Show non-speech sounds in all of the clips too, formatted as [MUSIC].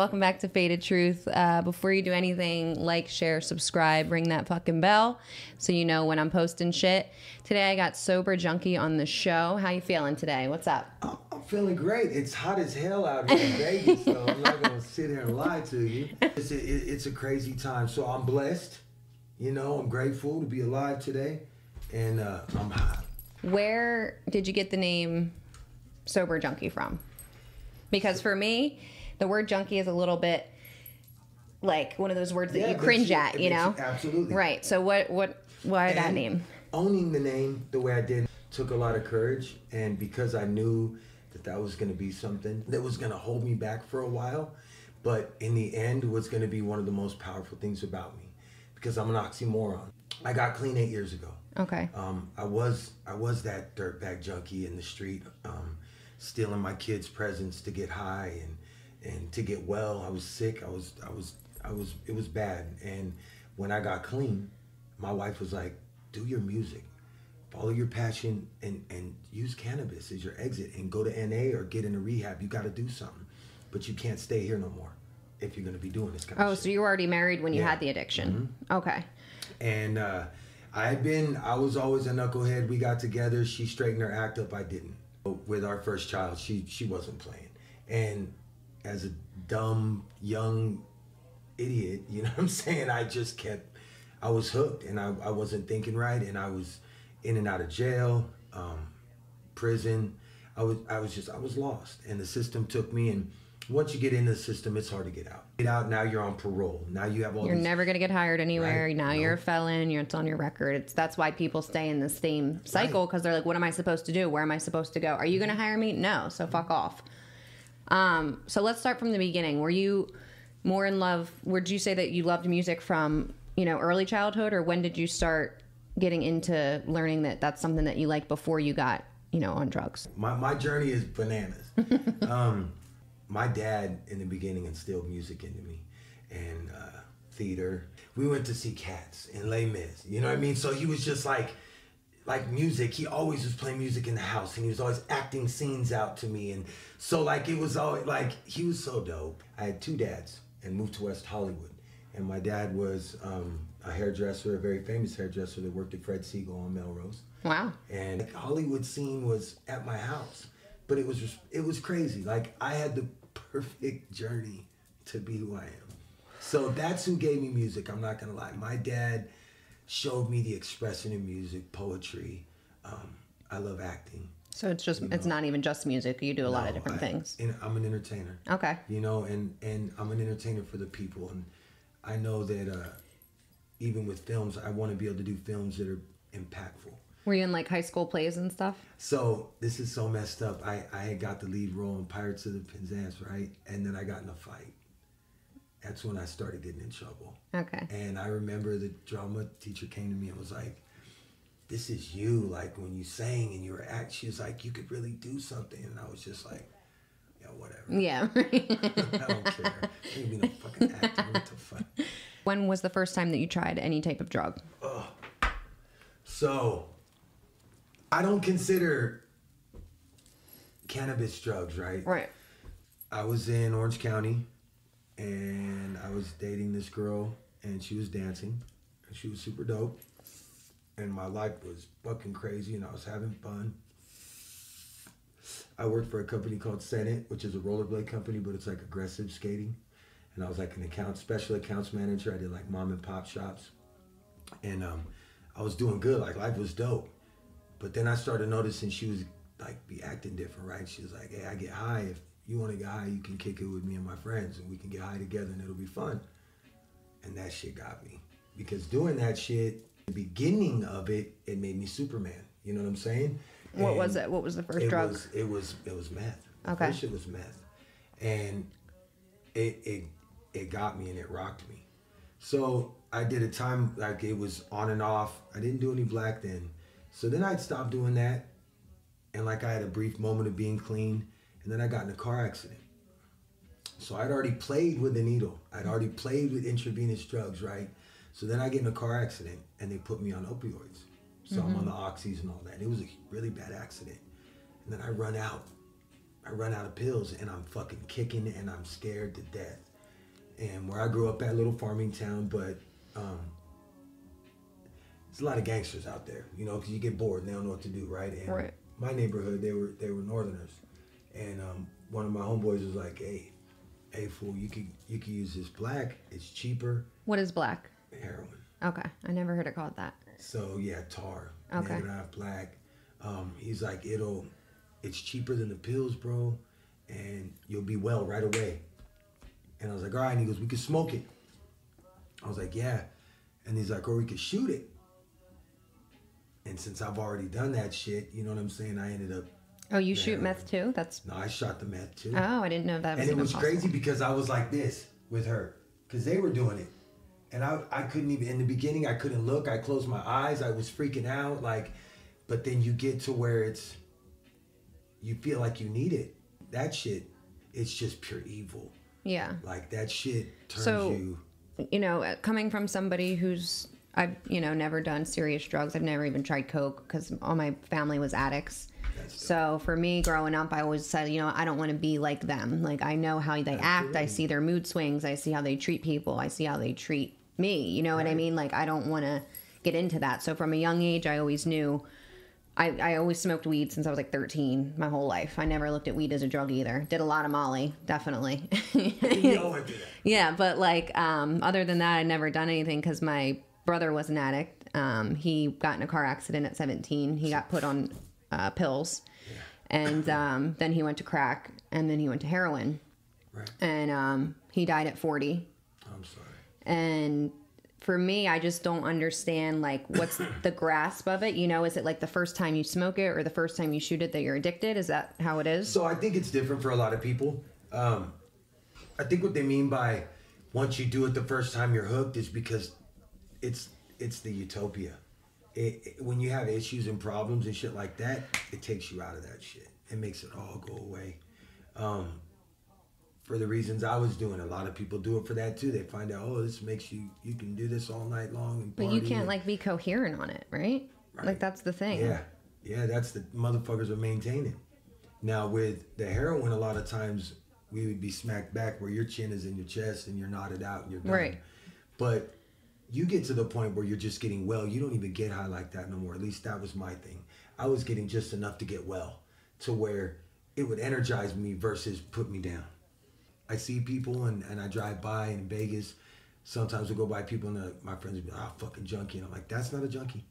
Welcome back to Faded Truth. Uh, before you do anything, like, share, subscribe, ring that fucking bell so you know when I'm posting shit. Today I got Sober Junkie on the show. How you feeling today? What's up? I'm I'm feeling great. It's hot as hell out here in Vegas, so I'm not gonna sit here and lie to you. It's a, it- it's a crazy time, so I'm blessed. You know, I'm grateful to be alive today, and uh, I'm hot. Where did you get the name Sober Junkie from? Because for me, the word junkie is a little bit like one of those words that Yeah, you cringe you- at, you know? you- absolutely. Right. So what what why that name? Owning the name the way I did took a lot of courage, and because I knew that that was going to be something that was going to hold me back for a while, but in the end was going to be one of the most powerful things about me, because I'm an oxymoron. I got clean eight years ago. Okay. Um, I was I was that dirtbag junkie in the street, um, stealing my kids' presents to get high and and to get well. I was sick. I was I was I was it was bad. And when I got clean, my wife was like, "Do your music, follow your passion, and and use cannabis as your exit, and go to NA or get into rehab. You got to do something, but you can't stay here no more if you're gonna be doing this kind Oh, of shit." Oh, so you were already married when you Yeah. had the addiction. Mm-hmm. Okay. And uh, I had been, I was always a knucklehead. We got together. She straightened her act up. I didn't. With our first child, she she wasn't playing. And as a dumb young idiot, you [LAUGHS] know what I'm saying? I just kept, I was hooked, and I, I wasn't thinking right, and I was in and out of jail, um, prison. I was I was just I was lost, and the system took me. And once you get in the system, it's hard to get out. Get out now. You're on parole. Now you have all You're these never gonna get hired anywhere. Right. Now you're a felon. You're it's on your record. It's that's why people stay in the same cycle because they're like, "What am I supposed to do? Where am I supposed to go? Are you gonna hire me? No. So fuck off." Um. So let's start from the beginning. Were you more in love? Would you say that you loved music from you know early childhood, or when did you start getting into learning that that's something that you like before you got you know on drugs? My, my journey is bananas. [LAUGHS] um, my dad, in the beginning, instilled music into me and uh, theater. We went to see Cats and Les Mis. You know what I mean? So he was just like, like music. He always was playing music in the house, and he was always acting scenes out to me. And so like it was always like he was so dope. I had two dads and moved to West Hollywood, and my dad was um, a hairdresser, a very famous hairdresser that worked at Fred Segal on Melrose Wow. and the Hollywood scene was at my house, but it was just, it was crazy. Like I had the perfect journey to be who I am. So that's who gave me music. I'm not gonna lie. My dad showed me the expression in music, poetry. Um, I love acting. So it's just it's not even just music. You do a lot of different I- things. And I'm an entertainer. Okay. You know, and and I'm an entertainer for the people, and I know that uh, even with films, I want to be able to do films that are impactful. Were you in like high school plays and stuff? So this is so messed up. I, I got the lead role in Pirates of the Penzance, right? And then I got in a fight. That's when I started getting in trouble. Okay. And I remember the drama teacher came to me and was like, This is you. Like when you sang and you were act, she was like, You could really do something. And I was just like, Yeah, whatever. [LAUGHS] Yeah. [LAUGHS] I don't care. Ain't be no fucking actor. What the fuck? when was the first time that you tried any type of drug? Oh. So, I don't consider cannabis drugs, right? Right. I was in Orange County and I was dating this girl and she was dancing and she was super dope. And my life was fucking crazy and I was having fun. I worked for a company called Senate, which is a rollerblade company, but it's like aggressive skating. And I was like an account special accounts manager. I did like mom and pop shops. And um, I was doing good, like life was dope. But then I started noticing she was like be acting different, right? She was like, "Hey, I get high. If you want to get high, you can kick it with me and my friends, and we can get high together, and it'll be fun." And that shit got me because doing that shit, the beginning of it, it made me Superman. You know what I'm saying? What was And it? What was the first it drug? Was, it was it was meth. Okay. First it was meth, and it it it got me and it rocked me. So I did a time like it was on and off. I didn't do any black then. So then I'd stop doing that, and like I had a brief moment of being clean, and then I got in a car accident. So I'd already played with the needle. I'd already played with intravenous drugs, right? So then I get in a car accident and they put me on opioids. So I'm on the oxys and all that. It was a really bad accident. And then I run out. I run out of pills and I'm fucking kicking and I'm scared to death. and where I grew up at, little farming town, but um, there's a lot of gangsters out there, you know, because you get bored and they don't know what to do, right? And Right. my neighborhood, they were they were Northerners, and um, one of my homeboys was like, "Hey, hey, fool, you could you could use this black. It's cheaper, What is black? heroin." Okay, I never heard it called that. So yeah, tar, Okay. black. Um, he's like, it'll, it's cheaper than the pills, bro, and you'll be well right away. And I was like, all right. And he goes, we could smoke it. I was like, yeah. And he's like, or we could shoot it. And since I've already done that shit, you know what I'm saying? I ended up, Oh, you Yeah. shoot meth too? That's no, I shot the meth too. oh, I didn't know that was and it was possible. crazy because I was like this with her because they were doing it and I, I couldn't even in the beginning i couldn't look i closed my eyes i was freaking out like but then you get to where it's you feel like you need it that shit it's just pure evil Yeah. like that shit turns So- you you know, uh, coming from somebody who's I've you know never done serious drugs. I've never even tried coke because all my family was addicts. So for me, growing up, I always said, you know, I don't want to be like them. Like I know how they act. I see their mood swings. I see how they treat people. I see how they treat me. You know what I mean? Like I don't want to get into that. So from a young age, I always knew. I, I always smoked weed since I was like 13, my whole life. I never looked at weed as a drug either. Did a lot of Molly, definitely. [LAUGHS] you all went through that Yeah, but like um, other than that, I'd never done anything because my brother was an addict. Um, he got in a car accident at 17. He got put on uh, pills, and um, then he went to crack, and then he went to heroin, right and um, he died at 40. i'm sorry And for me, I just don't understand like what's [COUGHS] the grasp of it. You know, is it like the first time you smoke it or the first time you shoot it that you're addicted? Is that how it is? So I think it's different for a lot of people. Um, I think what they mean by once you do it the first time you're hooked is because it's it's the utopia. It, it- when you have issues and problems and shit like that, it takes you out of that shit. It makes it all go away. Um, for the reasons I was doing, a lot of people do it for that too. They find out, oh, this makes you you can do this all night long and But you can't and- like be coherent on it, right? Right. Like that's the thing. yeah, yeah, that's the motherfuckers are maintaining. Now with the heroin, a lot of times we would be smacked back where your chin is in your chest and you're nodded out and you're done. Right. But you get to the point where you're just getting well. You don't even get high like that no more. At least that was my thing. I was getting just enough to get well, to where it would energize me versus put me down. I see people and, and I drive by in Vegas. Sometimes we go by people and like, my friends would be like, oh, fucking junkie. And I'm like, that's not a junkie.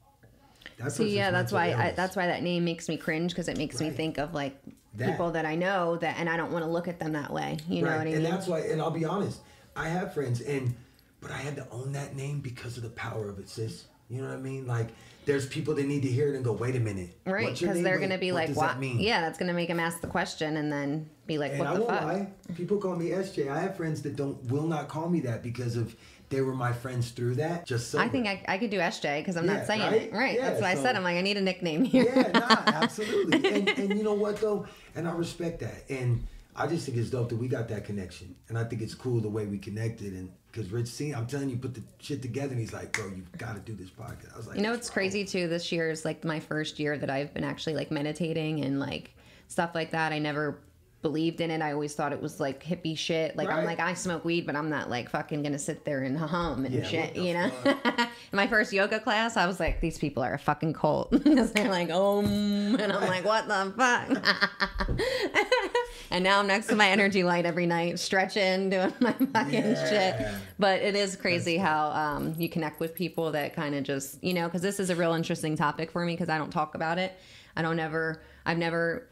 That See, yeah, that's why I, that's why that name makes me cringe because it makes me think of like That. people that I know that, and I don't want to look at them that way. You know what I mean? and that's why. And I'll be honest, I have friends, and but I had to own that name because of the power of it, sis. You know what I mean? Like, there's people that need to hear it and go, "Wait a minute, Right, because they're gonna be what like, "What?" that mean?" Yeah, that's gonna make them ask the question and then be like, And "What I the fuck?" lie. People call me SJ. I have friends that don't will not call me that because of they were my friends through that. Just so I think I, I could do SJ because I'm Yeah, not saying right? it. Right. Yeah, that's what I said. I'm like, I need a nickname here. yeah, nah, absolutely. [LAUGHS] And, and you know what though? And I respect that. And I just think it's dope that we got that connection. And I think it's cool the way we connected. And because Rich seen, I'm telling you, put the shit together, and he's like, "Bro, you've got to do this podcast." I was like, You know it's crazy too? This year is like my first year that I've been actually like meditating and like stuff like that. I never believed in it. I always thought it was like hippie shit. Like I'm like I smoke weed, but I'm not like fucking gonna sit there and hum and Yeah, shit. You know. [LAUGHS] In my first yoga class, I was like, these people are a fucking cult [LAUGHS] because they're like, oh, and I'm like, what the fuck? [LAUGHS] and now I'm next to my energy light every night, stretching, doing my fucking Yeah. shit. But it is crazy how um, you connect with people that kind of just, you know, because this is a real interesting topic for me because I don't talk about it. I don't ever, I've never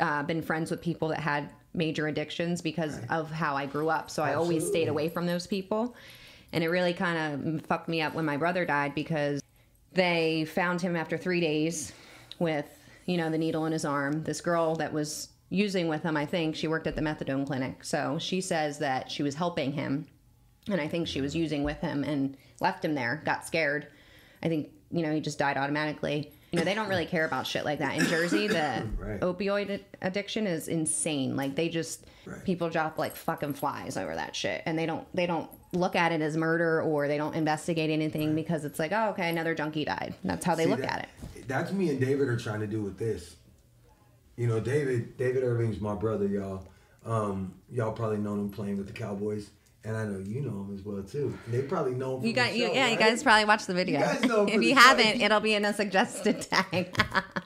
uh, been friends with people that had major addictions because of how I grew up. So I always stayed away from those people. And it really kind of fucked me up when my brother died because they found him after three days with, you know, the needle in his arm. This girl that was using with him, I think, she worked at the methadone clinic. So she says that she was helping him and I think she was using with him and left him there, got scared. I think, you know, he just died automatically. You know, they don't really care about shit like that. In Jersey, [COUGHS] the Right. opioid addiction is insane. Like they just Right. people drop like fucking flies over that shit and they don't they don't look at it as murder or they don't investigate anything because it's like, oh, okay, another junkie died. That's how they See, look that- at it. That's me and David are trying to do with this. You know, David David Irving's my brother, y'all. Um, y'all probably known him playing with the Cowboys, and I know you know him as well too. They probably know him. You got you, show, yeah. You guys probably watched the video. guys know [LAUGHS] him if you haven't, it'll be in a suggested [LAUGHS] tag.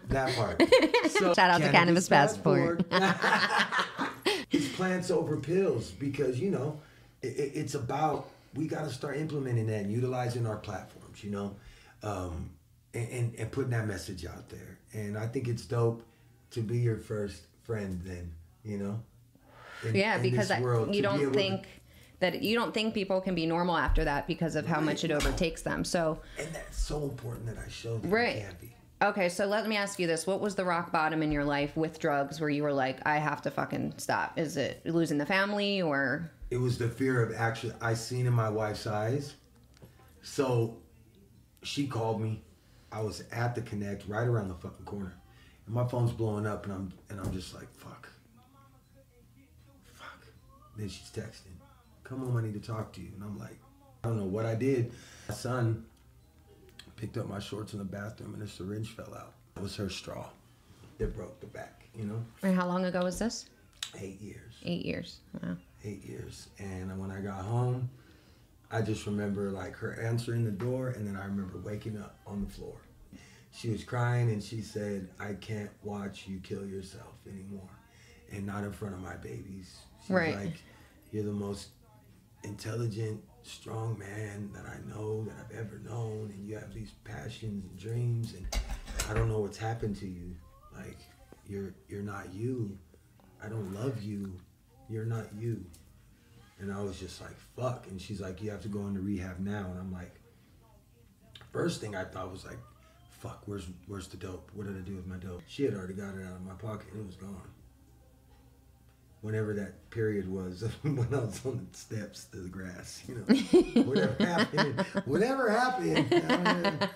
that part. [LAUGHS] So, Shout out to Cannabis Passport. it's plants over pills because you know it, it- it's about we got to start implementing that and utilizing our platforms. You know, um, and, and and putting that message out there. And I think it's dope to be your first friend. Then you know. in- yeah, in because I, world, to you don't to- think that you don't think people can be normal after that because of how much it overtakes them. So and that's so important that I showed them Right. can't be. Okay, so let me ask you this. What was the rock bottom in your life with drugs where you were like, I have to fucking stop? Is it losing the family or it was the fear of actually I seen in my wife's eyes. So she called me. I was at the connect right around the fucking corner. And my phone's blowing up and I'm and I'm just like, fuck. Fuck. Then she's texting. Come home, I need to talk to you. And I'm like, I don't know what I did. My son picked up my shorts in the bathroom and a syringe fell out. It was her straw that broke the back, you know? and how long ago was this? Eight years Eight years. Wow. eight years. And when I got home, I just remember like her answering the door, and then I remember waking up on the floor. She was crying, and she said, "I can't watch you kill yourself anymore, and not in front of my babies." She's Right. like, "You're the most intelligent, strong man that I know that I've ever known, and you have these passions and dreams, and I don't know what's happened to you. Like, you're you're not you. I don't love you. You're not you." And I was just like, fuck. And she's like, you have to go into rehab now. And I'm like, first thing I thought was like, fuck, where's where's the dope? What did I do with my dope? She had already got it out of my pocket. It was gone. Whenever that period was when [LAUGHS] I was on the steps to the grass, you know, [LAUGHS] whatever happened, whatever happened.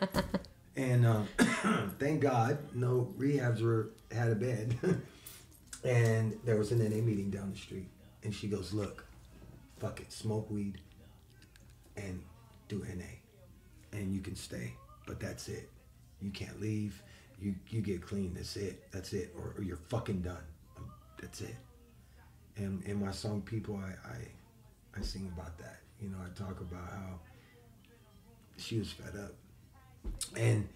and um, [CLEARS THROAT] thank God, no rehabs were had a bed. [LAUGHS] and there was an NA meeting down the street. And she goes, look, fuck it, smoke weed and do NA. And you can stay, but that's it. You can't leave. You you get clean. That's it. That's it. Or, or you're fucking done. That's it. And in my song People, I, I I sing about that. You know, I talk about how she was fed up. And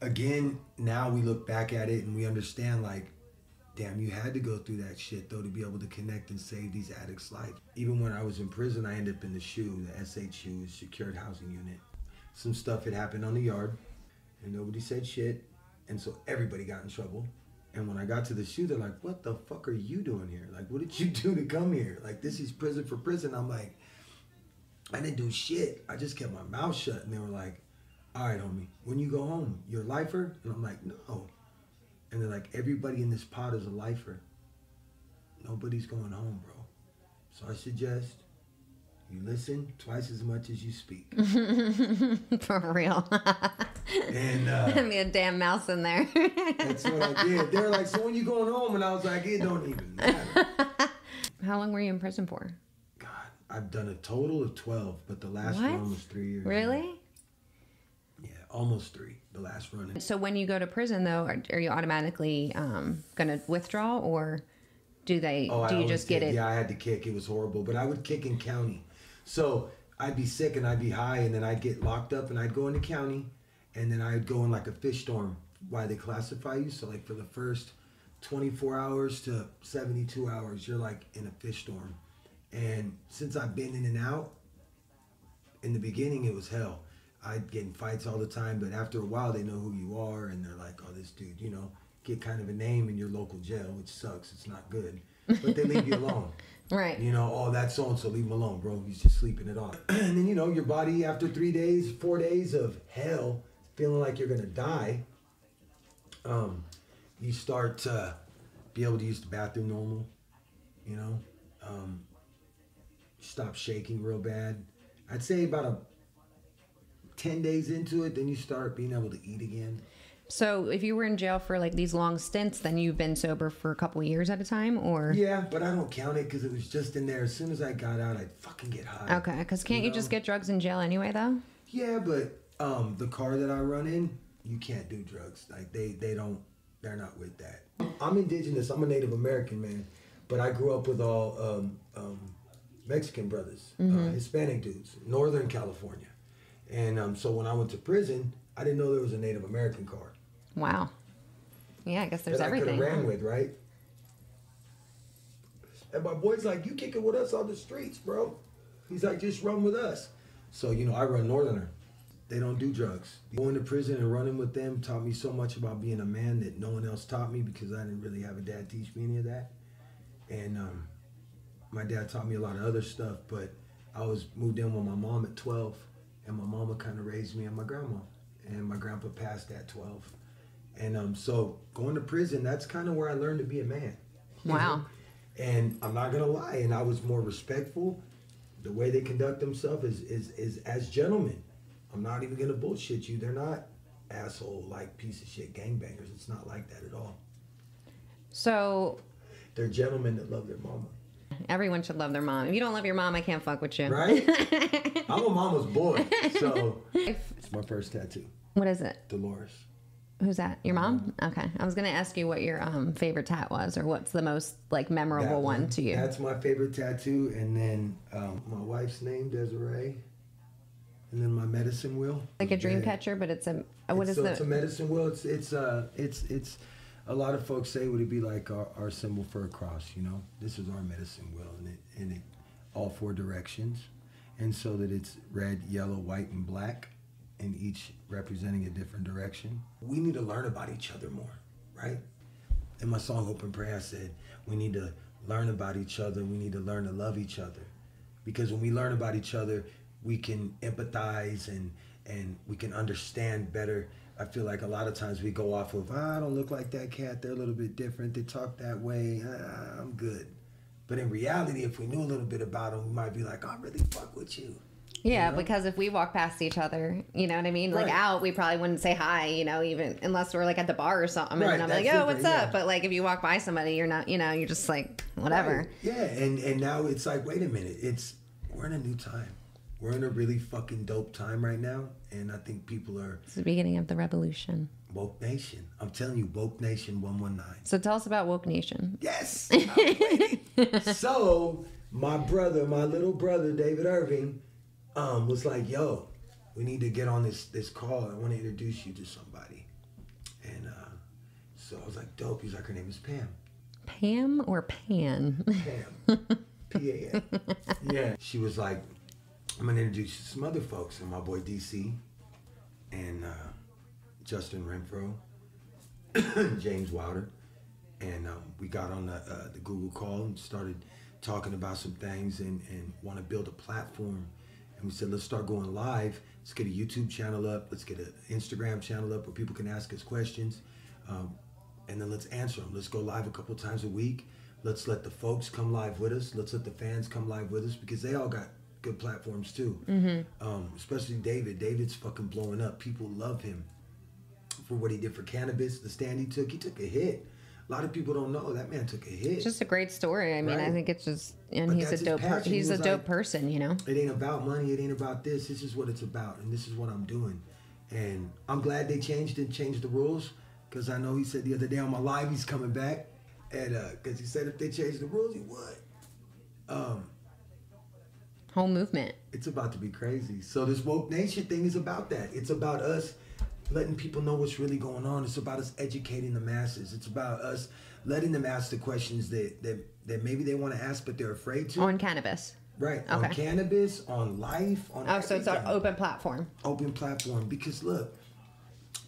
again, now we look back at it and we understand like damn, you had to go through that shit though to be able to connect and save these addicts' life. Even when I was in prison, I ended up in the SHU, the SHU, Secured Housing Unit. Some stuff had happened on the yard, and nobody said shit, and so everybody got in trouble. And when I got to the SHU, they're like, "What the fuck are you doing here? Like, what did you [LAUGHS] do to come here? Like, this is prison for prison." I'm like, I didn't do shit. I just kept my mouth shut, and they were like, "All right, homie, when you go home, you're a lifer?" And I'm like, "No." And they're like, everybody in this pod is a lifer. Nobody's going home, bro. So I suggest you listen twice as much as you speak. [LAUGHS] For real. and uh, be a damn mouse in there. that's what I did. They were like, so when you going home? And I was like, it don't even matter. [LAUGHS] how long were you in prison for? God, I've done a total of 12, but the last What? one was three years. Really? Yeah, almost three. The last run. So when you go to prison, though, are, are you automatically um, going to withdraw, or do they? Oh, I do you always just get it? Yeah, I had to kick. It was horrible, but I would kick in county. So I'd be sick and I'd be high, and then I'd get locked up, and I'd go into county, and then I'd go in like a fish storm. Why they classify you? So like for the first 24 hours to 72 hours, you're like in a fish storm. And since I've been in and out, in the beginning it was hell. I'd get in fights all the time, but after a while they know who you are and they're like, oh, this dude, you know, get kind of a name in your local jail, which sucks. It's not good. But they leave you [LAUGHS] alone. Right. You know, oh, that's so and so, leave him alone, bro. He's just sleeping it off. [CLEARS THROAT] and then, you know, your body, after three days, four days of hell, feeling like you're going to die, um, you start to be able to use the bathroom normal, you know, um, stop shaking real bad. I'd say about a 10 days into it, then you start being able to eat again. So if you were in jail for like these long stints, then you've been sober for a couple years at a time, or Yeah, but I don't count it because it was just in there. As soon as I got out, I'd fucking get high. okay? Because can't you, know? just get drugs in jail anyway, though? Yeah, but um, the car that I run in, you can't do drugs. Like they, they don't, they're not with that. I'm indigenous. I'm a Native American man, but I grew up with all um, um, Mexican brothers, uh, Hispanic dudes, Northern California. And um, so when I went to prison, I didn't know there was a Native American card Wow. Yeah, I guess there's that I could everything. have ran with, right? And my boy's like, "You kick it with us on the streets, bro." He's like, "Just run with us." So you know, I run Northerner. They don't do drugs. Going to prison and running with them taught me so much about being a man that no one else taught me because I didn't really have a dad teach me any of that. And um, my dad taught me a lot of other stuff, but I was moved in with my mom at 12, and my mama kind of raised me and my grandma, and my grandpa passed at 12. And um, so going to prison, that's kind of where I learned to be a man. Wow. [LAUGHS] And I'm not gonna lie, and I was more respectful. The way they conduct themselves is is is as gentlemen. I'm not even gonna bullshit you. They're not asshole like piece of shit gangbangers. It's not like that at all. So They're gentlemen that love their mama. everyone should love their mom. If you don't love your mom, I can't fuck with you. Right? [LAUGHS] I'm a mama's boy. So If- it's my first tattoo. what is it? Dolores. Who's that? Your mom? Okay. I was gonna ask you what your um, favorite tat was, or what's the most like memorable That one to you. That's my favorite tattoo. And then um, my wife's name, Desiree. And then my medicine wheel. like a dream catcher, but it's a what It's- is so the it's a medicine wheel. It's it's uh it's it's a lot of folks say would it be like our, our symbol for a cross, you know? This is our medicine wheel and it and it all four directions. And so that it's red, yellow, white, and black, and each representing a different direction. We need to learn about each other more, right? In my song Open Prayer, I said we need to learn about each other. We need to learn to love each other, because when we learn about each other, we can empathize and and we can understand better. I feel like a lot of times we go off of ah, I don't look like that cat. They're a little bit different. They talk that way. Ah, I'm good. But in reality, if we knew a little bit about them, we might be like, I really fuck with you. Yeah, You know? because if we walk past each other, you know what I mean? Like out, we probably wouldn't say hi, you know, even unless we're like at the bar or something. Right, and I'm like, oh, what's different, up? But like if you walk by somebody, you're not, you know, you're just like, whatever. Right. Yeah, and and now it's like, wait a minute, it's we're in a new time. We're in a really fucking dope time right now, and I think people are It's the beginning of the revolution. woke nation. I'm telling you, woke nation one one nine. So tell us about Woke Nation. Yes. [LAUGHS] So my brother, my little brother, David Irving, um, was like, "Yo, we need to get on this this call. I want to introduce you to somebody." And uh, so I was like, "Dope." He's like, "Her name is Pam." Pam or Pan? Pam. [LAUGHS] P A M. Yeah. She was like, I'm gonna introduce you to some other folks, and my boy DC, and uh, Justin Renfro, [COUGHS] James Wilder, and um, we got on the uh, the Google call and started talking about some things and and want to build a platform. And we said, let's start going live. Let's get a YouTube channel up. Let's get an Instagram channel up where people can ask us questions. Um, and then let's answer them. Let's go live a couple times a week. Let's let the folks come live with us. Let's let the fans come live with us because they all got good platforms too. Um, especially David. David's fucking blowing up. People love him for what he did for cannabis. The stand he took, he took a hit. A lot of people don't know that man took a hit. It's just a great story. I mean, I think it's just, and But he's a dope. Per- he's a was dope like- person, you know. it ain't about money. It ain't about this. This is what it's about, and this is what I'm doing. And I'm glad they changed and changed the rules, because I know he said the other day on my live he's coming back, and because he said if they changed the rules, he would. Um, Whole movement. it's about to be crazy. So this woke nation thing is about that. It's about us letting people know what's really going on. It's about us educating the masses. It's about us letting them ask the questions that that, that maybe they want to ask but they're afraid to. On cannabis. right. On cannabis, on life, on Oh, so it's an open platform. open platform because look,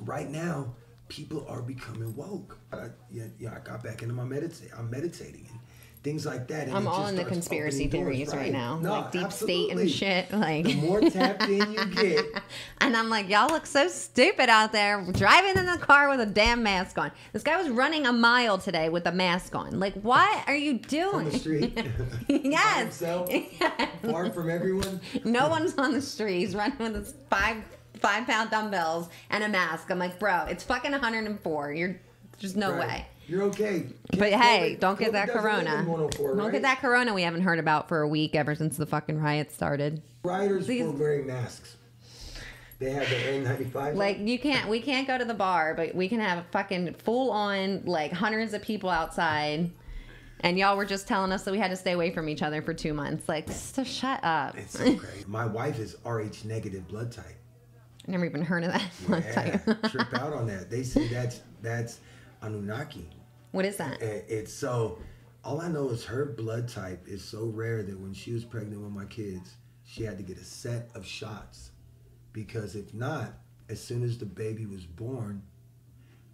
right now people are becoming woke. I, yeah, yeah, I got back into my meditate. I'm meditating and things like that. And I'm all in the conspiracy theories right, now, No, like deep state and shit. [LAUGHS] Like, The more tapped in you [LAUGHS] get, and I'm like, y'all look so stupid out there driving in the car with a damn mask on. This guy was running a mile today with a mask on. Like, what are you [LAUGHS] doing? on the street, yes. himself, far from everyone. no one's on the street. He's running with his five five pound dumbbells and a mask. I'm like, bro, it's fucking 104. You're there's no Right. way. You're okay. But hey, COVID don't get COVID that corona. in 104, Don't right? get that corona we haven't heard about for a week ever since the fucking riot started. Riders These- were wearing masks. They have the N95. Like you can't we can't go to the bar, but we can have fucking full on like hundreds of people outside And y'all were just telling us that we had to stay away from each other for two months. Like, so shut up. It's so crazy. [LAUGHS] My wife is Rh negative blood type. I never even heard of that. [LAUGHS] blood Yeah, type. trip out on that. They say that's that's Anunnaki. what is that? And it's so. All I know is her blood type is so rare that when she was pregnant with my kids, she had to get a set of shots, because if not, as soon as the baby was born,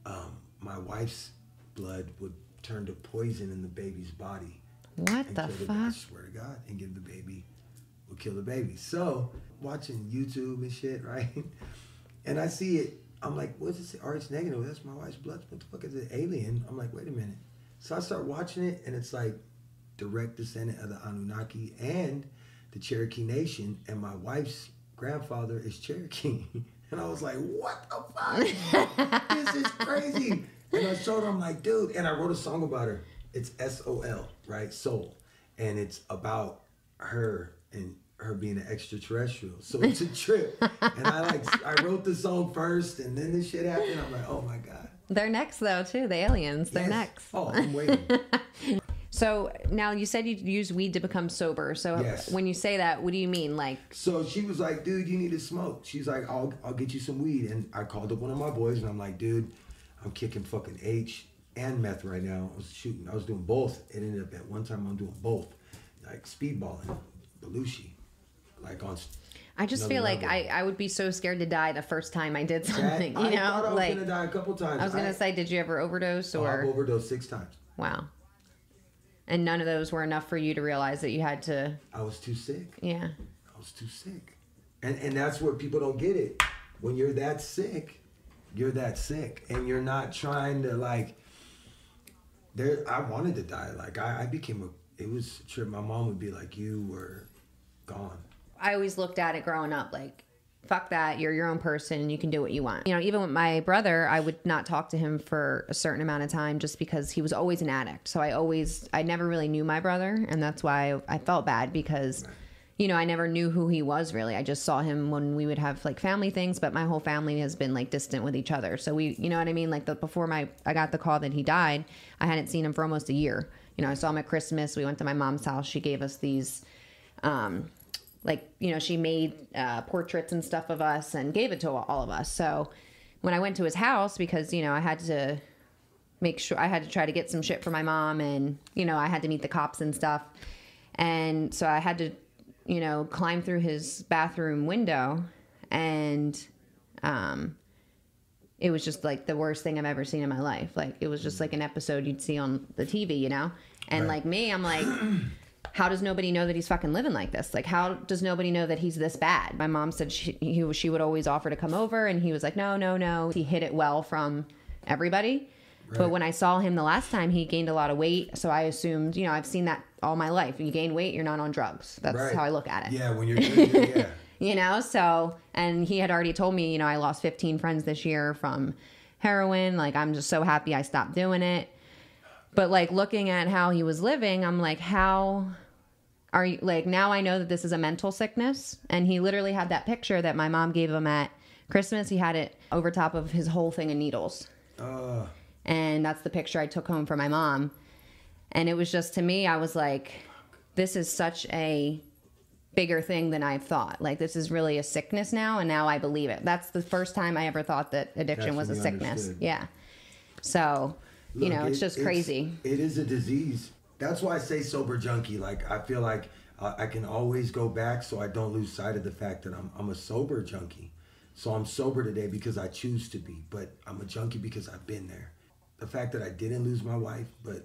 um, my wife's blood would turn to poison in the baby's body What the the, I swear to God, and give the baby, will kill the baby. So watching YouTube and shit, [LAUGHS] right? And I see it. I'm like, what's oh, it say? RH negative. That's my wife's blood. What the fuck is it? Alien. I'm like, wait a minute. So I start watching it, and it's like direct descendant of the Anunnaki and the Cherokee Nation, and my wife's grandfather is Cherokee. [LAUGHS] And I was like, what the fuck? [LAUGHS] this is crazy. And I showed her, I'm like, dude, and I wrote a song about her. It's S O L, right? Soul. And it's about her and her being an extraterrestrial. So it's a trip. and I like I wrote the song first and then this shit happened. I'm like, oh my God. They're next, though, too. The aliens. They're Yes. next. Oh, I'm waiting. [LAUGHS] So now you said you use weed to become sober. So Yes. when you say that, what do you mean? Like, So she was like, dude, you need to smoke. She's like, I'll, I'll get you some weed. And I called up one of my boys and I'm like, dude, I'm kicking fucking H and meth right now. I was shooting, I was doing both. It ended up at one time I'm doing both. Like speedballing, Belushi. Like on. I just feel like. I, I would be so scared to die the first time I did That- something. I [LAUGHS] you thought I know, was like gonna die a couple times. I was gonna say, did you ever overdose oh, I've or overdosed six times. wow? And none of those were enough for you to realize that you had to, I was too sick. yeah. I was too sick. And and that's where people don't get it. When you're that sick, you're that sick. And you're not trying to like there I wanted to die. Like I, I became a it was a trip. My mom would be like, You were gone. I always looked at it growing up like, fuck that, you're your own person you can do what you want. You know, even with my brother, I would not talk to him for a certain amount of time just because he was always an addict. So I always, I never really knew my brother. And that's why I felt bad because, you know, I never knew who he was really. I just saw him when we would have like family things, but my whole family has been like distant with each other. So we, you know what I mean? Like the, before my, I got the call that he died, I hadn't seen him for almost a year. You know, I saw him at Christmas. We went to my mom's house. She gave us these, um, like you know she made uh, portraits and stuff of us and gave it to all of us. So when i went to his house because you know i had to make sure i had to try to get some shit for my mom and you know i had to meet the cops and stuff. And so i had to you know climb through his bathroom window and um it was just like the worst thing i've ever seen in my life. Like it was just like an episode you'd see on the tv you know? And Right. like me i'm like how does nobody know that he's fucking living like this? Like, how does nobody know that he's this bad? My mom said she he, she would always offer to come over, and he was like, no, no, no. He hid it well from everybody. But when I saw him the last time, he gained a lot of weight. So I assumed, you know, I've seen that all my life. When you gain weight, you're not on drugs. That's Right. how I look at it. Yeah, when you're good, yeah. [LAUGHS] You know, so, and he had already told me, you know, I lost 15 friends this year from heroin. Like, I'm just so happy I stopped doing it. But like looking at how he was living, I'm like, how are you like now I know that this is a mental sickness and he literally had that picture that my mom gave him at Christmas. He had it over top of his whole thing of needles. Uh, And that's the picture I took home for my mom. And it was just to me, I was like, this is such a bigger thing than I thought. Like this is really a sickness now and now I believe it. That's the first time I ever thought that addiction was a sickness. understood. Yeah. So, you Look, know, it's it- just crazy. It is a disease. That's why I say sober junkie. Like I feel like uh, I can always go back, so I don't lose sight of the fact that I'm I'm a sober junkie. So I'm sober today because I choose to be, but I'm a junkie because I've been there. The fact that I didn't lose my wife, but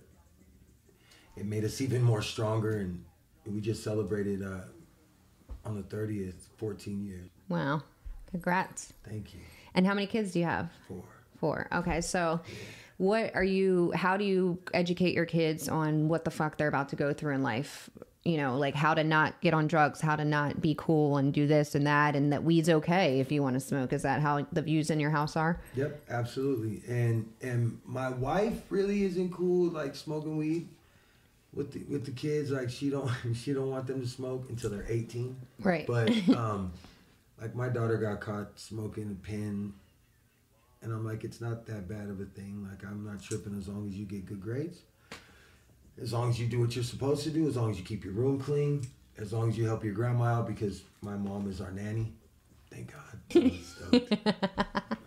it made us even more stronger, and we just celebrated uh, on the 30th, 14 years. Wow. Congrats. Thank you And how many kids do you have? Four. Four. Okay, so what are you? How do you educate your kids on what the fuck they're about to go through in life? You know, like how to not get on drugs, how to not be cool and do this and that, and that weed's okay if you want to smoke. Is that how the views in your house are? Yep, absolutely. And and my wife really isn't cool like smoking weed with the with the kids. Like she don't [LAUGHS] she don't want them to smoke until they're eighteen. Right. But [LAUGHS] um, like my daughter got caught smoking a pen, and I'm like, it's not that bad of a thing. Like I'm not tripping as long as you get good grades. as long as you do what you're supposed to do, as long as you keep your room clean, as long as you help your grandma out because my mom is our nanny. Thank God. [LAUGHS] I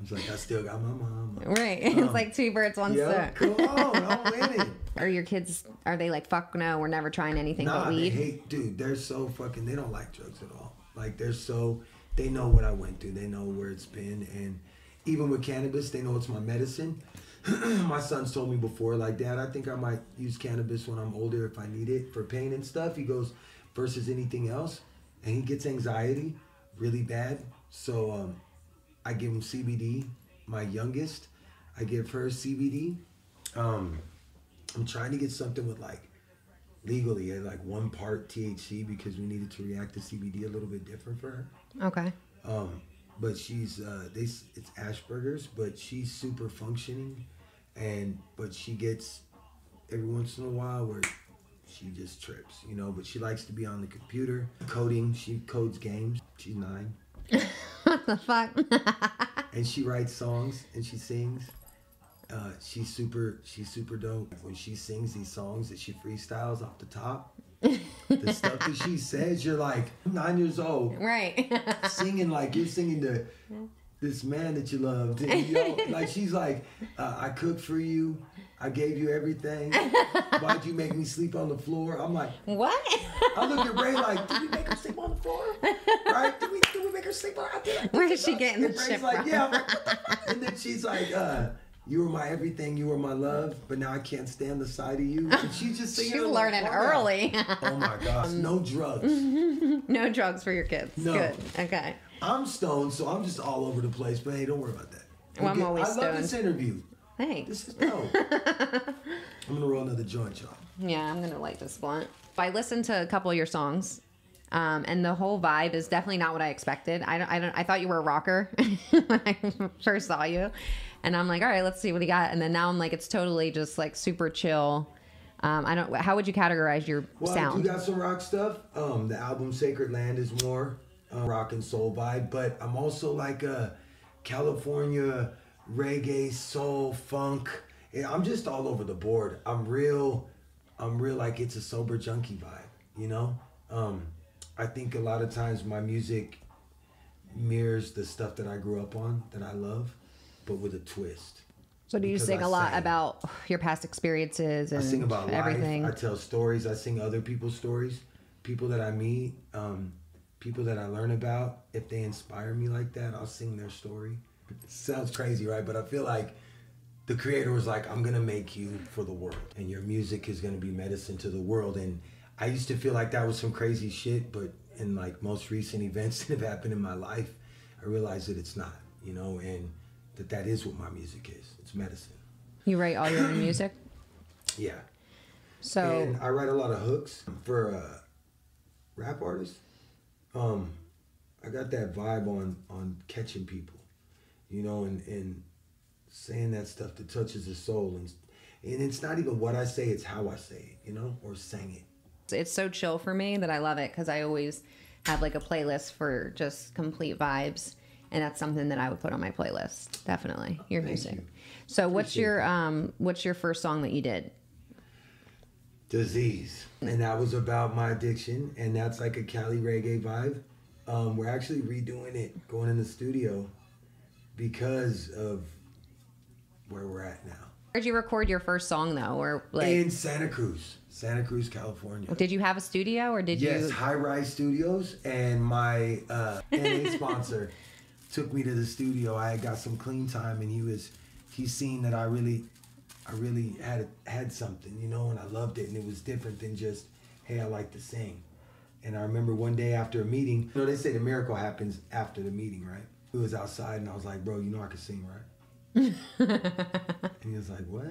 was. Like, I still got my mom. Right. [LAUGHS] it's um, like two birds, one Yeah, stone. come on, I'm [LAUGHS] winning. Are your kids? Are they like fuck no? We're never trying anything Nah, but they hate, dude. They're so fucking. They don't like drugs at all. Like they're so. They know what I went through. They know where it's been, and even with cannabis, they know it's my medicine. [CLEARS THROAT] my son's told me before, like, Dad, I think I might use cannabis when I'm older if I need it for pain and stuff. He goes versus anything else, and he gets anxiety really bad. So um, I give him CBD. My youngest, I give her CBD. Um, I'm trying to get something with like legally at like one part THC because we needed to react to CBD a little bit different for her. Okay. Um, but she's uh, they it's Asperger's, but she's super functioning, and but she gets every once in a while where she just trips, you know. But she likes to be on the computer coding. She codes games. She's nine, what the fuck? [LAUGHS] and she writes songs and she sings. Uh, she's super. She's super dope. When she sings these songs that she freestyles off the top, the stuff that she says, you're like nine years old right. [LAUGHS] singing like you're singing to this man that you loved. And, you know, [LAUGHS] like she's like, uh, I cooked for you. I gave you everything. Why'd you make me sleep on the floor? I'm like, what? I look at Ray like, did we make her sleep on the floor? Right? Did we, did we make her sleep on? I did. I did Where is she getting And this Ray's shit like, from? yeah. Like, the? And then she's like, uh, you were my everything. You were my love. But now I can't stand the sight of you. [LAUGHS] And she's just singing. She's her little learning early. Oh my gosh. No [LAUGHS] drugs. [LAUGHS] no drugs for your kids. No. Good. Okay. I'm stoned, so I'm just all over the place. But hey, don't worry about that. Well, I'm always I love this interview. Thanks. This is dope. I'm gonna roll another joint, y'all. Yeah, I'm gonna like this blunt. I listened to a couple of your songs, um, and the whole vibe is definitely not what I expected. I don't, I don't, I thought you were a rocker when I first saw you, and I'm like, all right, let's see what he got. And then now I'm like, it's totally just like super chill. Um, I don't. How would you categorize your Well, sound? you got some rock stuff. Um, the album Sacred Land is more uh, rock and soul vibe, but I'm also like a California reggae, soul, funk. I'm just all over the board. I'm real. I'm real like it's a sober junkie vibe. You know. Um, I think a lot of times my music mirrors the stuff that I grew up on that I love, but with a twist. so do you because sing I a lot sang. about your past experiences and I sing about everything? life. I tell stories. I sing other people's stories. People that I meet, um, people that I learn about. If they inspire me like that, I'll sing their story. sounds crazy, right? But I feel like the creator was like, I'm gonna make you for the world, and your music is gonna be medicine to the world. And I used to feel like that was some crazy shit, but in like most recent events [LAUGHS] that have happened in my life, I realized that it's not, you know, and that that is what my music is. It's medicine. you write all your own [COUGHS] music. Yeah. So and I write a lot of hooks for uh, rap artists. Um, I got that vibe on on catching people, you know, and and saying that stuff that touches the soul, and and it's not even what I say; it's how I say it, you know, or sang it. it's so chill for me that I love it because I always have like a playlist for just complete vibes, and that's something that I would put on my playlist. Definitely your Thank music. you. So what's your um what's your first song that you did? Disease, and that was about my addiction, and that's like a Cali reggae vibe. Um, we're actually redoing it, going in the studio, because of where we're at now. Where'd you record your first song though, or like in Santa Cruz, Santa Cruz, California. did you have a studio or did Yes, you? High Rise Studios, and my uh, NA [LAUGHS] sponsor took me to the studio. I had got some clean time, and he was he seen that I really, I really had had something, you know, and I loved it, and it was different than just hey, I like to sing. And I remember one day after a meeting, you know, they say the miracle happens after the meeting, right? We was outside, and I was like, bro, you know I can sing, right? [LAUGHS] and he was like, what?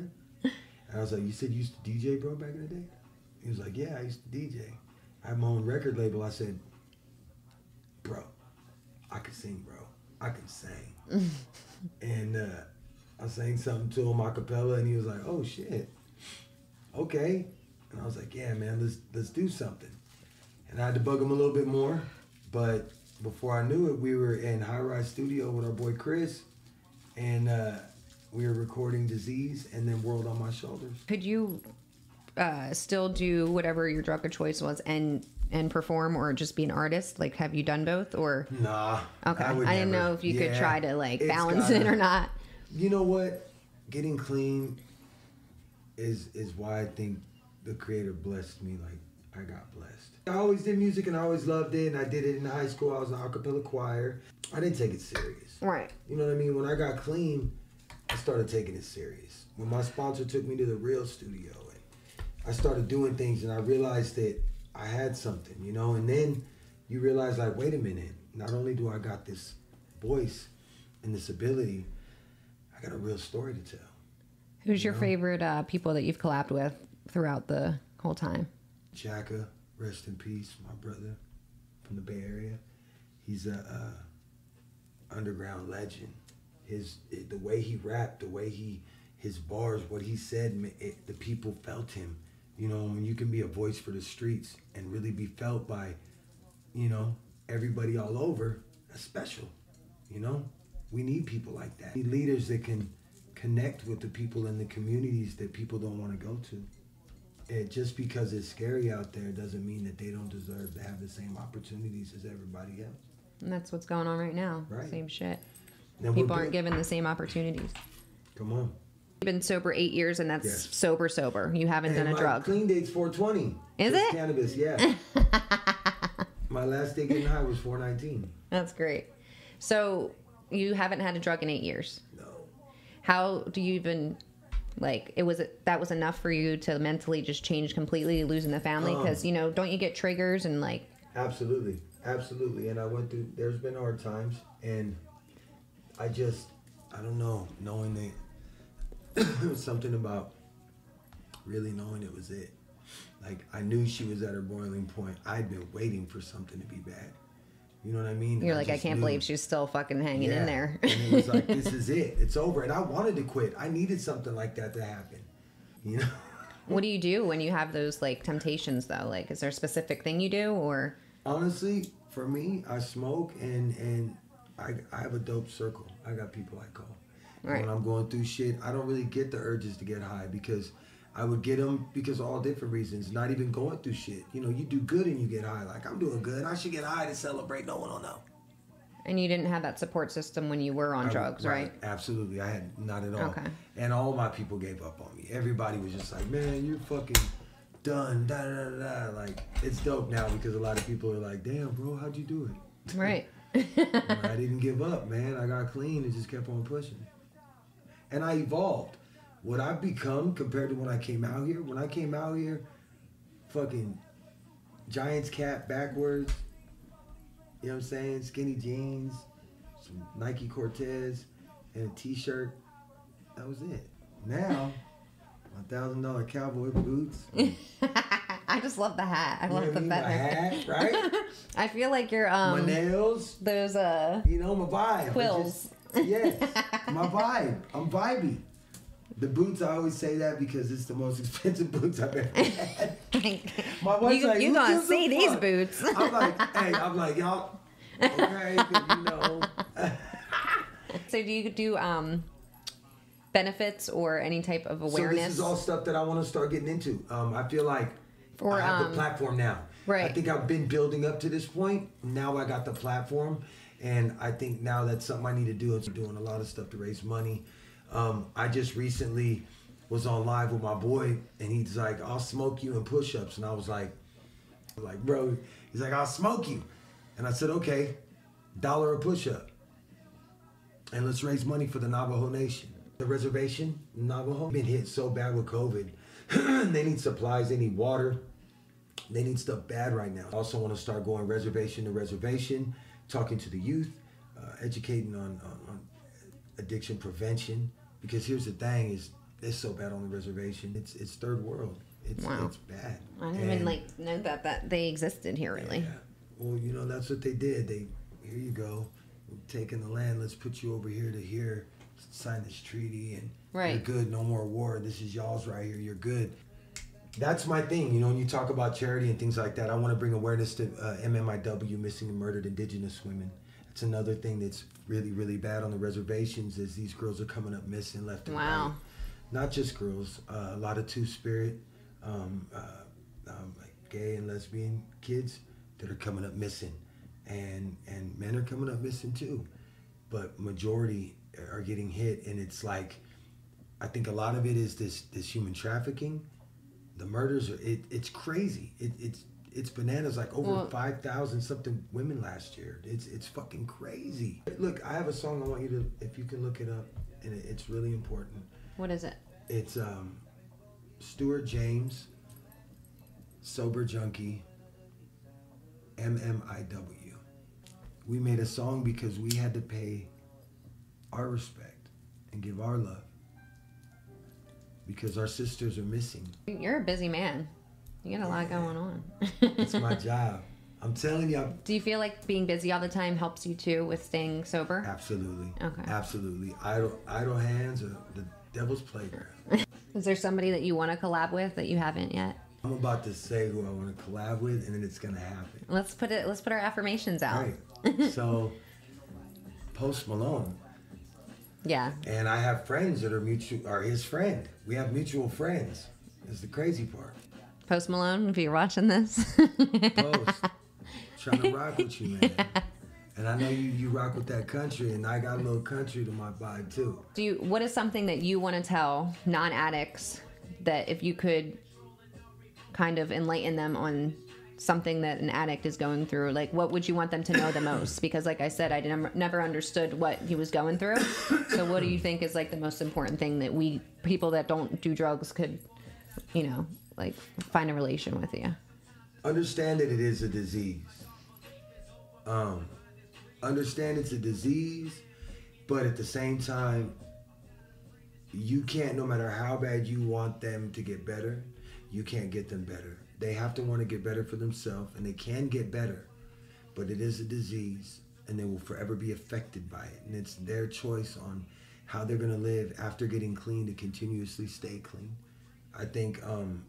And I was like, you said you used to DJ, bro, back in the day? He was like, yeah, I used to DJ. I have my own record label. I said, bro, I can sing, bro. I can sing. [LAUGHS] and uh, I sang something to him a cappella, and he was like, oh shit, okay. And I was like, yeah, man, let's let's do something. And I had to bug him a little bit more, but before I knew it, we were in High Rise Studio with our boy Chris, and uh, we were recording Disease and then World on My Shoulders. Could you uh, still do whatever your drug of choice was and and perform, or just be an artist? Like, have you done both, or Nah. okay? I, would didn't never- know if you could try to like balance gotta- it or not. You know what? Getting clean is is why I think the creator blessed me like I got blessed. I always did music and I always loved it and I did it in high school. I was in a cappella choir. I didn't take it serious. Right. You know what I mean? When I got clean, I started taking it serious. When my sponsor took me to the real studio and I started doing things and I realized that I had something, you know, and then you realize like, wait a minute, not only do I got this voice and this ability, I got a real story to tell. Who's your know? favorite uh, people that you've collabed with throughout the whole time? Jacka, rest in peace, my brother from the Bay Area. He's a, uh underground legend. His the way he rapped, the way he his bars, what he said, it, the people felt him. You know, when you can be a voice for the streets and really be felt by, you know, everybody all over, that's special. You know, we need people like that. We need leaders that can connect with the people in the communities that people don't want to go to it just because it's scary out there doesn't mean that they don't deserve to have the same opportunities as everybody else. And that's what's going on right now. Right. Same shit. And we're People aren't given the same opportunities. Come on. You've been sober eight years, and that's Yes. sober, sober. You haven't done a my drug. Clean date's 420. Is it? Cannabis, yeah. [LAUGHS] my last day getting high was 419. That's great. So you haven't had a drug in eight years. No. How do you even like? It was that was enough for you to mentally just change completely, losing the family? Um, Because you know, don't you get triggers and like? Absolutely, absolutely. And I went through. There's been hard times, and I just, I don't know, knowing that [COUGHS] something about really knowing it was it. Like I knew she was at her boiling point. I'd been waiting for something to be bad. You know what I mean? You're like, I can't knew. believe she's still fucking hanging in there. and it was like, this is [LAUGHS] it. It's over. And I wanted to quit. I needed something like that to happen. You know. [LAUGHS] what do you do when you have those like temptations though? Like, is there a specific thing you do or? Honestly, for me, I smoke and and I I have a dope circle. I got people I call. Right. When I'm going through shit, I don't really get the urges to get high because I would get them because of all different reasons. Not even going through shit. You know, you do good and you get high. Like I'm doing good. I should get high to celebrate. No one will know. And you didn't have that support system when you were on I- drugs, right? Absolutely. I had not at all. Okay. And all my people gave up on me. Everybody was just like, man, you're fucking done. Da da da da. Like it's dope now because a lot of people are like, damn, bro, how'd you do it? Right. [LAUGHS] I didn't give up, man. I got clean and just kept on pushing. And I evolved. What I've become compared to when I came out here, when I came out here, fucking Giants cap backwards, you know what I'm saying? Skinny jeans, some Nike Cortez, and a t shirt. That was it. Now, my thousand dollar cowboy boots. [LAUGHS] I just love the hat. I know love what I the mean? My feather. hat, right? [LAUGHS] I feel like you're my um nails. those uh You know my vibe. Quills. Yes, my vibe. I'm vibey. The boots, I always say that because it's the most [LAUGHS] expensive boots I've ever had. My wife's you, like, you gonna see these fuck?" boots. I'm like, hey, I'm like, y'all, okay, you know. [LAUGHS] so do you do um benefits or any type of So awareness? this is all stuff that I want to start getting into. Um, I feel like For, I have um, the platform now. right. I think I've been building up to this point. Now I got the platform, and I think now that's something I need to do. It's doing a lot of stuff to raise money. Um, I just recently was on live with my boy, and he's like, "I'll smoke you in push-ups," and I was like, "Like, bro," he's like, "I'll smoke you," and I said, "Okay, dollar a push-up." and let's raise money for the Navajo Nation. The reservation, Navajo, been hit so bad with COVID. [CLEARS THROAT] they need supplies, they need water, they need stuff bad right now. I also, want to start going reservation to reservation, talking to the youth, uh, educating on, on, on addiction prevention. Because here's the thing: is it's so bad on the reservation. It's it's third world. It's Wow. it's bad. I didn't even like know that that they existed here really. yeah. Well, you know, that's what they did. They, here you go, We're taking the land. Let's put you over here to here, sign this treaty, and Right. you're good. No more war. This is y'all's right here. You're good. That's my thing. You know, when you talk about charity and things like that, I want to bring awareness to uh, MMIW, missing and murdered Indigenous women. It's another thing that's really, really bad on the reservations. Is these girls are coming up missing left and Wow. right. Not just girls. Uh, a lot of two spirit. um, uh, um, like gay and lesbian kids that are coming up missing, and and men are coming up missing too, but majority are getting hit, and it's like, I think a lot of it is this this human trafficking, the murders are it, it's crazy. It, it's it's bananas like over Well- 5,000 something women last year. It's it's fucking crazy. Look, I have a song I want you to if you can look it up and it, it's really important. What is it? It's um Stuart James Sober Junkie MMIW. We made a song because we had to pay our respect and give our love because our sisters are missing. You're a busy man. You got a lot going on. It's my [LAUGHS] job. I'm telling you, I'm Do you feel like being busy all the time helps you too with staying sober? Absolutely. Okay. Absolutely. Idle idle hands are the devil's playground. [LAUGHS] Is there somebody that you want to collab with that you haven't yet? I'm about to say who I want to collab with, and then it's gonna happen. Let's put it. Let's put our affirmations out. Right. so, Post Malone, Yeah. and I have friends that are mutual, are his friend. We have mutual friends. Is the crazy part. Post Malone, if you're watching this. Post, [LAUGHS] trying to rock with you, man. And I know you you rock with that country, and I got a little country to my vibe too. Do you? What is something that you want to tell non-addicts that if you could kind of enlighten them on something that an addict is going through, like what would you want them to know the most? [COUGHS] Because, like I said, I never understood what he was going through. So, what do you think is like the most important thing that we people that don't do drugs could, you know, like find a relation with you? understand that it is a disease. Um, understand it's a disease, but at the same time, you can't, no matter how bad you want them to get better, you can't get them better. They have to want to get better for themselves, and they can get better, but it is a disease, and they will forever be affected by it. And it's their choice on how they're going to live after getting clean to continuously stay clean. I think um,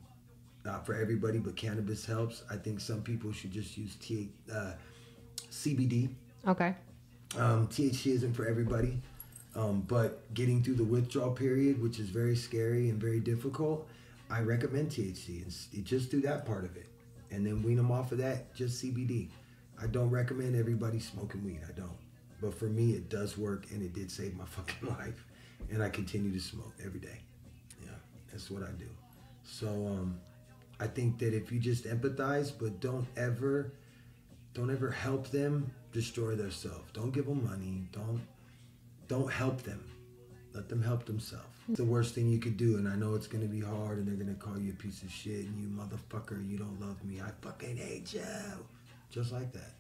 not for everybody, but cannabis helps. I think some people should just use T- uh, CBD. Okay. Um, THC isn't for everybody, um, but getting through the withdrawal period, which is very scary and very difficult, I recommend THC and just do that part of it, and then wean them off of that. Just CBD. I don't recommend everybody smoking weed. I don't, but for me, it does work, and it did save my [LAUGHS] fucking life, and I continue to smoke every day. Yeah, that's what I do. So um, I think that if you just empathize, but don't ever, don't ever help them destroy themselves. Don't give them money. Don't, don't help them. Let them help themselves. It's the worst thing you could do, and I know it's gonna be hard, and they're gonna call you a piece of shit, and you motherfucker, you don't love me. I fucking hate you, just like that.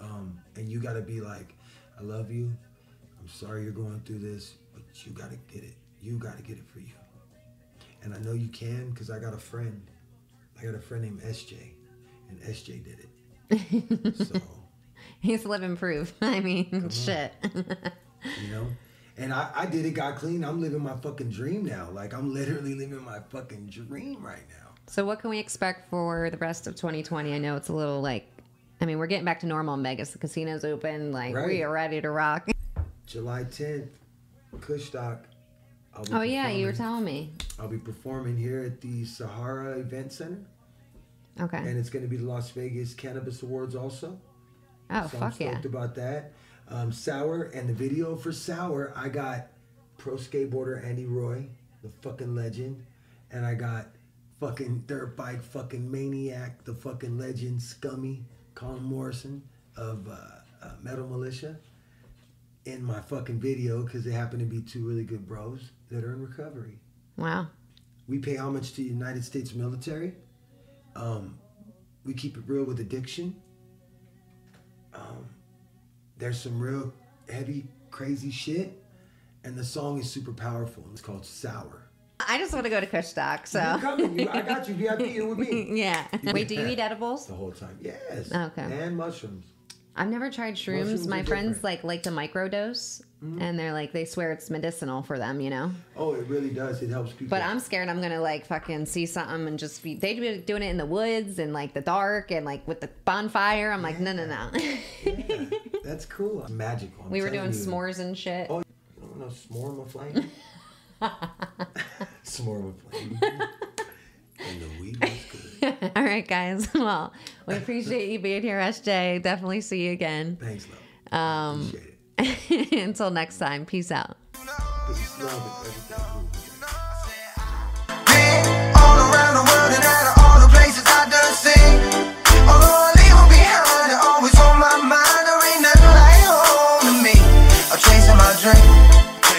Um, and you gotta be like, I love you. I'm sorry you're going through this, but you gotta get it. You gotta get it for you. And I know you can because I got a friend. I got a friend named SJ, and SJ did it. [LAUGHS] so, He's living proof. [LAUGHS] I mean, shit. you know? [LAUGHS] And I, I did it, got clean. I'm living my fucking dream now. Like, I'm literally living my fucking dream right now. So what can we expect for the rest of 2020? I know it's a little like, I mean, we're getting back to normal in Vegas. The casino's open. Like Right. we are ready to rock. July 10th, Kushstock. I'll Oh yeah, you were telling me. I'll be performing here at the Sahara Event Center, Okay. and it's going to be the Las Vegas Cannabis Awards also. Oh so I'm fuck yeah. about that. Um, Sour and the video for Sour, I got pro skateboarder Andy Roy, the fucking legend, and I got fucking dirt bike fucking maniac, the fucking legend Scummy Colin Morrison of uh, uh, Metal Mulisha in my fucking video because they happen to be two really good bros that are in recovery. Wow. We pay homage to the United States military. Um, we keep it real with addiction. Um, there's some real heavy, crazy shit, and the song is super powerful. It's called Sour. I just want to go to Kushstock. You're So coming. You, I got you. VIP. You're with me [LAUGHS] yeah. Wait, do you eat edibles? the whole time. Yes. Okay. And mushrooms. I've never tried shrooms. Mushrooms My friends different. like like to microdose, mm-hmm. and they're like they swear it's medicinal for them. You know. Oh, it really does. It helps people. But I'm scared I'm gonna like fucking see something and just be they be doing it in the woods and like the dark and like with the bonfire. I'm like, no no no. Yeah, [LAUGHS] that's cool. It's magical. I'm we were doing you. s'mores and shit. Oh, you don't know s'more my flame? [LAUGHS] [LAUGHS] s'more my flame. [LAUGHS] In the All right, guys. Well, we appreciate you being here, SJ. Definitely see you again. Thanks, love. Um, Until next time, peace out.